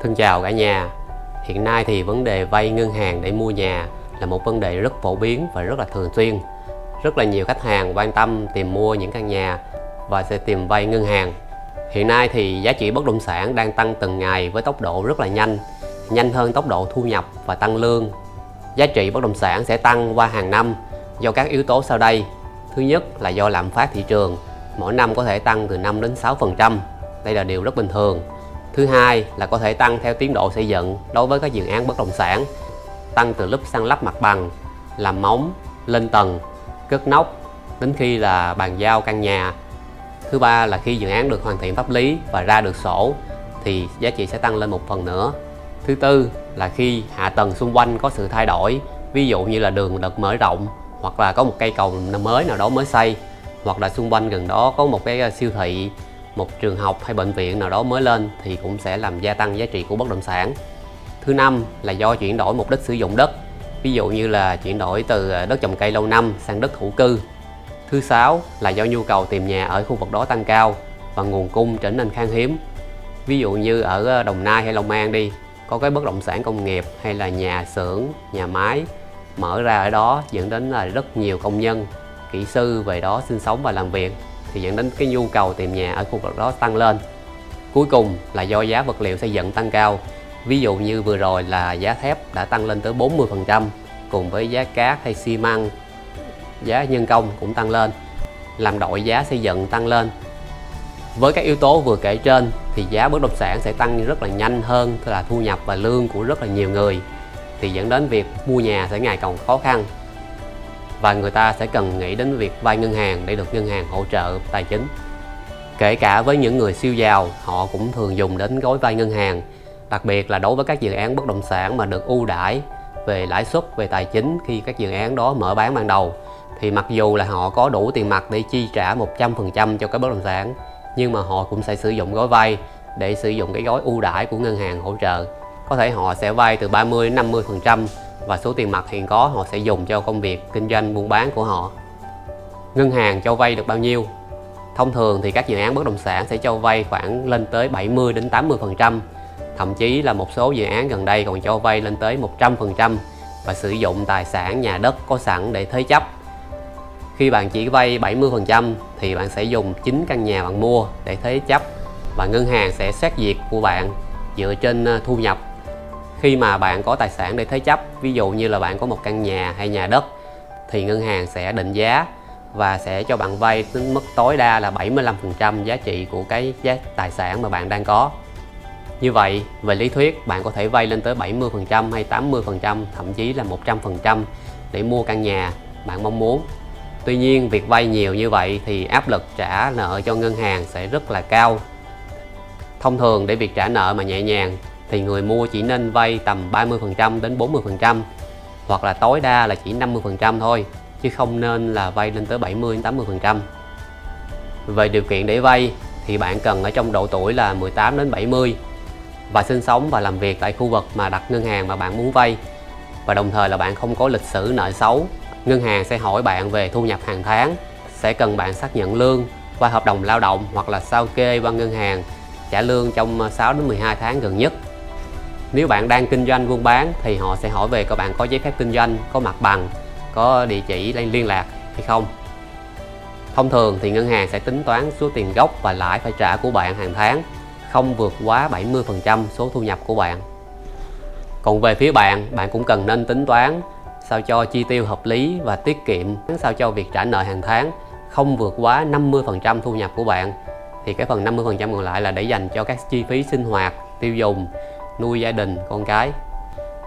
Thân chào cả nhà. Hiện nay thì vấn đề vay ngân hàng để mua nhà là một vấn đề rất phổ biến và rất là thường xuyên. Rất là nhiều khách hàng quan tâm tìm mua những căn nhà và sẽ tìm vay ngân hàng. Hiện nay thì giá trị bất động sản đang tăng từng ngày với tốc độ rất là nhanh Nhanh hơn tốc độ thu nhập và tăng lương. Giá trị bất động sản sẽ tăng qua hàng năm do các yếu tố sau đây. Thứ nhất là do lạm phát thị trường, Mỗi năm có thể tăng từ 5 đến 6% Đây là điều rất bình thường. Thứ hai là có thể tăng theo tiến độ xây dựng đối với các dự án bất động sản tăng từ lúc săn lắp mặt bằng, làm móng, lên tầng, cất nóc đến khi là bàn giao căn nhà. Thứ ba là khi dự án được hoàn thiện pháp lý và ra được sổ thì giá trị sẽ tăng lên một phần nữa. Thứ tư là khi hạ tầng xung quanh có sự thay đổi, ví dụ như là đường được mở rộng hoặc là có một cây cầu mới nào đó mới xây hoặc là xung quanh gần đó có một cái ờ, siêu thị một trường học hay bệnh viện nào đó mới lên thì cũng sẽ làm gia tăng giá trị của bất động sản. Thứ năm là do chuyển đổi mục đích sử dụng đất, ví dụ như là chuyển đổi từ à, đất trồng cây lâu năm sang đất hữu cư. Thứ sáu là do nhu cầu tìm nhà ở khu vực đó tăng cao và nguồn cung trở nên khan hiếm. Ví dụ như ở à, đồng nai hay long an đi, có cái bất động sản công nghiệp hay là nhà xưởng, nhà máy mở ra ở đó dẫn đến là rất nhiều công nhân, kỹ sư về đó sinh sống và làm việc thì dẫn đến cái nhu cầu tìm nhà ở khu vực đó tăng lên. Cuối cùng là do giá vật liệu xây dựng tăng cao. Ví dụ như vừa rồi là giá thép đã tăng lên tới 40% cùng với giá cát hay xi măng, giá nhân công cũng tăng lên, làm đội giá xây dựng tăng lên. Với các yếu tố vừa kể trên thì giá bất động sản sẽ tăng rất là nhanh hơn là thu nhập và lương của rất là nhiều người, thì dẫn đến việc mua nhà sẽ ngày càng khó khăn và người ta sẽ cần nghĩ đến việc vay ngân hàng để được ngân hàng hỗ trợ tài chính. Kể cả với những người siêu giàu, họ cũng thường dùng đến gói vay ngân hàng, đặc biệt là đối với các dự án bất động sản mà được ưu đãi về lãi suất, về tài chính khi các dự án đó mở bán ban đầu thì mặc dù là họ có đủ tiền mặt để chi trả 100% cho cái bất động sản nhưng mà họ cũng sẽ sử dụng gói vay để sử dụng cái gói ưu đãi của ngân hàng hỗ trợ. Có thể họ sẽ vay từ 30 đến 50% và số tiền mặt hiện có họ sẽ dùng cho công việc kinh doanh buôn bán của họ. Ngân hàng cho vay được bao nhiêu? Thông thường thì các dự án bất động sản sẽ cho vay khoảng lên tới 70 đến 80%, thậm chí là một số dự án gần đây còn cho vay lên tới 100% và sử dụng tài sản nhà đất có sẵn để thế chấp. Khi bạn chỉ vay 70% thì bạn sẽ dùng chính căn nhà bạn mua để thế chấp và ngân hàng sẽ xét duyệt của bạn dựa trên ờ, thu nhập khi mà bạn có tài sản để thế chấp ví dụ như là bạn có một căn nhà hay nhà đất thì ngân hàng sẽ định giá và sẽ cho bạn vay đến mức tối đa là 75% giá trị của cái giá tài sản mà bạn đang có. Như vậy, về lý thuyết bạn có thể vay lên tới 70% hay 80%, thậm chí là 100% để mua căn nhà bạn mong muốn. Tuy nhiên, việc vay nhiều như vậy thì áp lực trả nợ cho ngân hàng sẽ rất là cao. Thông thường để việc trả nợ mà nhẹ nhàng thì người mua chỉ nên vay tầm 30% đến 40% hoặc là tối đa là chỉ 50% thôi chứ không nên là vay lên tới 70 đến 80%. Về điều kiện để vay thì bạn cần ở trong độ tuổi là 18 đến 70 và sinh sống và làm việc tại khu vực mà đặt ngân hàng mà bạn muốn vay và đồng thời là bạn không có lịch sử nợ xấu. Ngân hàng sẽ hỏi bạn về thu nhập hàng tháng, sẽ cần bạn xác nhận lương qua hợp đồng lao động hoặc là sao kê qua ngân hàng trả lương trong 6 đến 12 tháng gần nhất nếu bạn đang kinh doanh buôn bán thì họ sẽ hỏi về các bạn có giấy phép kinh doanh, có mặt bằng, có địa chỉ liên lạc hay không. Thông thường thì ngân hàng sẽ tính toán số tiền gốc và lãi phải trả của bạn hàng tháng, không vượt quá 70% số thu nhập của bạn. Còn về phía bạn bạn cũng cần nên tính toán sao cho chi tiêu hợp lý và tiết kiệm, sao cho việc trả nợ hàng tháng không vượt quá 50% thu nhập của bạn. Thì cái phần 50% còn lại là để dành cho các chi phí sinh hoạt, tiêu dùng nuôi gia đình, con cái.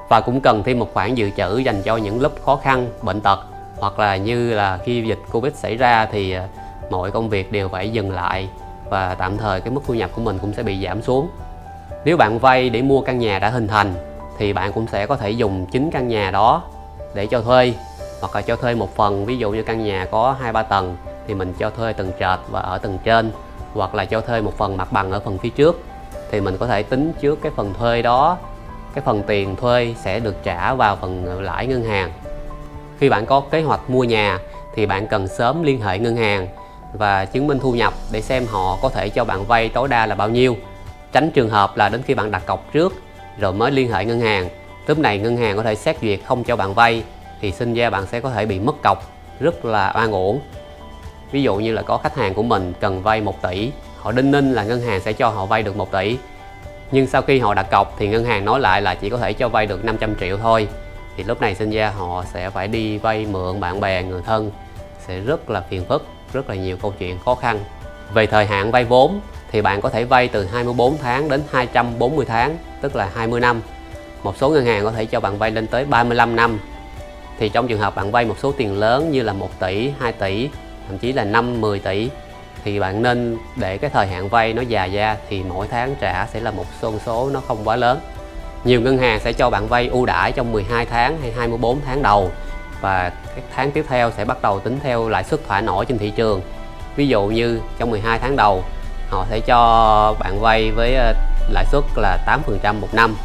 Và cũng cần thêm một khoản dự trữ dành cho những lúc khó khăn, bệnh tật, hoặc là như là khi dịch covid xảy ra thì à, mọi công việc đều phải dừng lại và tạm thời cái mức thu nhập của mình cũng sẽ bị giảm xuống. Nếu bạn vay để mua căn nhà đã hình thành thì bạn cũng sẽ có thể dùng chính căn nhà đó để cho thuê, hoặc là cho thuê một phần, ví dụ như căn nhà có hai ba tầng thì mình cho thuê tầng trệt và ở tầng trên, hoặc là cho thuê một phần mặt bằng ở phần phía trước thì mình có thể tính trước cái phần thuê đó, cái phần tiền thuê sẽ được trả vào phần lãi ngân hàng. Khi bạn có kế hoạch mua nhà thì bạn cần sớm liên hệ ngân hàng và chứng minh thu nhập để xem họ có thể cho bạn vay tối đa là bao nhiêu. Tránh trường hợp là đến khi bạn đặt cọc trước rồi mới liên hệ ngân hàng. Lúc này ngân hàng có thể xét duyệt không cho bạn vay thì sinh ra bạn sẽ có thể bị mất cọc, rất là oan uổng. Ví dụ như là có khách hàng của mình cần vay 1 tỷ họ đinh ninh là ngân hàng sẽ cho họ vay được 1 tỷ. Nhưng sau khi họ đặt cọc thì ngân hàng nói lại là chỉ có thể cho vay được 500 triệu thôi. Thì lúc này sinh ra họ sẽ phải đi vay mượn bạn bè, người thân. Sẽ rất là phiền phức, rất là nhiều câu chuyện khó khăn. Về thời hạn vay vốn thì bạn có thể vay từ 24 tháng đến 240 tháng, tức là 20 năm. Một số ngân hàng có thể cho bạn vay lên tới 35 năm. Thì trong trường hợp bạn vay một số tiền lớn như là 1 tỷ 2 tỷ, thậm chí là 5 10 tỷ thì bạn nên để cái thời hạn vay nó dài ra thì mỗi tháng trả sẽ là một con số nó không quá lớn. Nhiều ngân hàng sẽ cho bạn vay ưu đãi trong 12 tháng hay 24 tháng đầu và các tháng tiếp theo sẽ bắt đầu tính theo lãi suất thỏa nổi trên thị trường. Ví dụ như trong 12 tháng đầu, họ sẽ cho bạn vay với ờ, lãi suất là 8% một năm,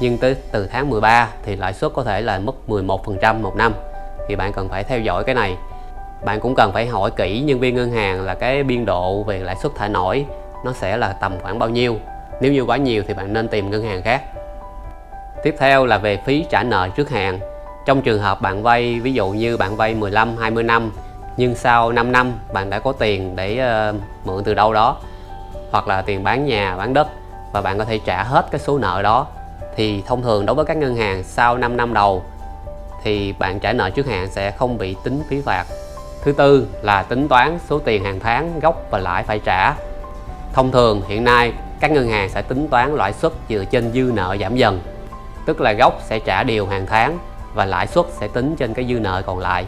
nhưng tới từ tháng 13 thì lãi suất có thể là mất 11% một năm. Thì bạn cần phải theo dõi cái này bạn cũng cần phải hỏi kỹ nhân viên ngân hàng là cái biên độ về lãi suất thả nổi nó sẽ là tầm khoảng bao nhiêu. Nếu như quá nhiều thì bạn nên tìm ngân hàng khác. Tiếp theo là về phí trả nợ trước hạn. Trong trường hợp bạn vay ví dụ như bạn vay 15 20 năm nhưng sau 5 năm bạn đã có tiền để uh, mượn từ đâu đó hoặc là tiền bán nhà bán đất và bạn có thể trả hết cái số nợ đó thì thông thường đối với các ngân hàng sau 5 năm đầu thì bạn trả nợ trước hạn sẽ không bị tính phí phạt. Thứ tư là tính toán số tiền hàng tháng gốc và lãi phải trả. Thông thường hiện nay các ngân hàng sẽ tính toán lãi suất dựa trên dư nợ giảm dần. Tức là gốc sẽ trả đều hàng tháng và lãi suất sẽ tính trên cái dư nợ còn lại.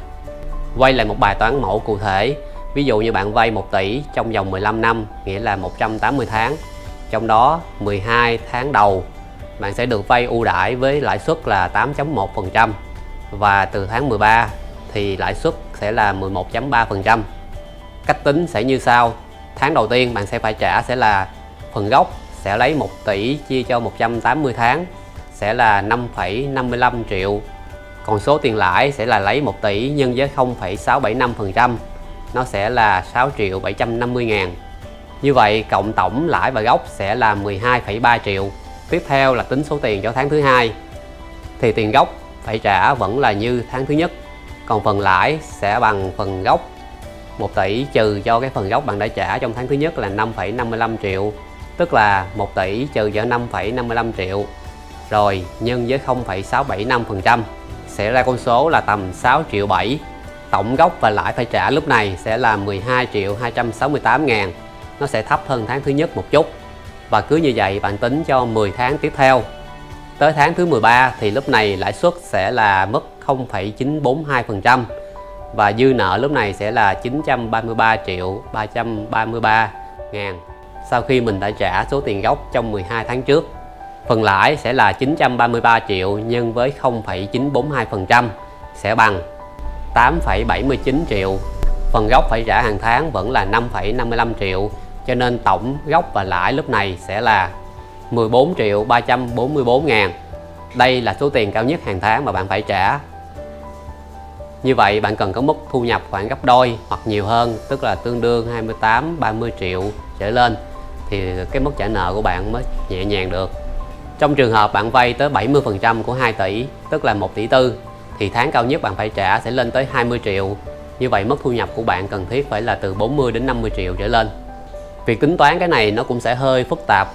Quay lại một bài toán mẫu cụ thể. Ví dụ như bạn vay 1 tỷ trong vòng 15 năm, nghĩa là 180 tháng. Trong đó 12 tháng đầu bạn sẽ được vay ưu đãi với lãi suất là 8.1% và từ tháng 13 thì lãi suất sẽ là 11.3%. Cách tính sẽ như sau. Tháng đầu tiên bạn sẽ phải trả sẽ là phần gốc sẽ lấy 1 tỷ chia cho 180 tháng sẽ là 5,55 triệu. Còn số tiền lãi sẽ là lấy 1 tỷ nhân với 0,675%. Nó sẽ là 6 triệu 750 ngàn. Như vậy cộng tổng lãi và gốc sẽ là 12,3 triệu. Tiếp theo là tính số tiền cho tháng thứ hai. Thì tiền gốc phải trả vẫn là như tháng thứ nhất còn phần lãi sẽ bằng phần gốc. 1 tỷ trừ cho cái phần gốc bạn đã trả trong tháng thứ nhất là 5,55 triệu tức là 1 tỷ trừ cho 5,55 triệu. Rồi nhân với 0,675% sẽ ra con số là tầm 6 triệu 7 tổng gốc và lãi phải trả lúc này sẽ là 12 triệu 268 ngàn. Nó sẽ thấp hơn tháng thứ nhất một chút. Và cứ như vậy bạn tính cho 10 tháng tiếp theo tới tháng thứ 13 thì lúc này lãi suất sẽ là mức 0,942% và dư nợ lúc này sẽ là 933 triệu 333 ngàn sau khi mình đã trả số tiền gốc trong 12 tháng trước. Phần lãi sẽ là 933 triệu nhân với 0,942% sẽ bằng 8,79 triệu. Phần gốc phải trả hàng tháng vẫn là 5,55 triệu cho nên tổng gốc và lãi lúc này sẽ là 14 triệu 344 ngàn. Đây là số tiền cao nhất hàng tháng mà bạn phải trả. Như vậy, bạn cần có mức thu nhập khoảng gấp đôi hoặc nhiều hơn, tức là tương đương 28 30 triệu trở lên, thì cái mức trả nợ của bạn mới nhẹ nhàng được. Trong trường hợp bạn vay tới 70% của 2 tỷ, tức là 1 tỷ tư, thì tháng cao nhất bạn phải trả sẽ lên tới 20 triệu. Như vậy, mức thu nhập của bạn cần thiết phải là từ 40 đến 50 triệu trở lên. Việc tính toán cái này nó cũng sẽ hơi phức tạp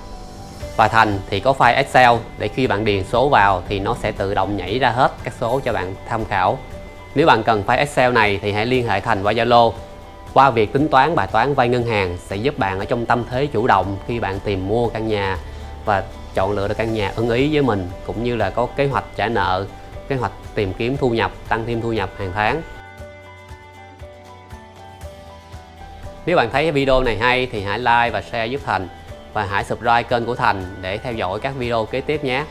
và Thành thì có file Excel để khi bạn điền số vào thì nó sẽ tự động nhảy ra hết các số cho bạn tham khảo nếu bạn cần file Excel này thì hãy liên hệ Thành qua Zalo. Qua việc tính toán bài toán vay ngân hàng sẽ giúp bạn ở trong tâm thế chủ động khi bạn tìm mua căn nhà và chọn lựa được căn nhà ưng ý với mình cũng như là có kế hoạch trả nợ, kế hoạch tìm kiếm thu nhập, tăng thêm thu nhập hàng tháng. Nếu bạn thấy video này hay thì hãy like và share giúp Thành và hãy subscribe kênh của Thành để theo dõi các video kế tiếp nhé.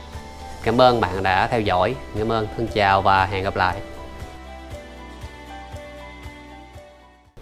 Cảm ơn bạn đã theo dõi. Cảm ơn, thân chào và hẹn gặp lại.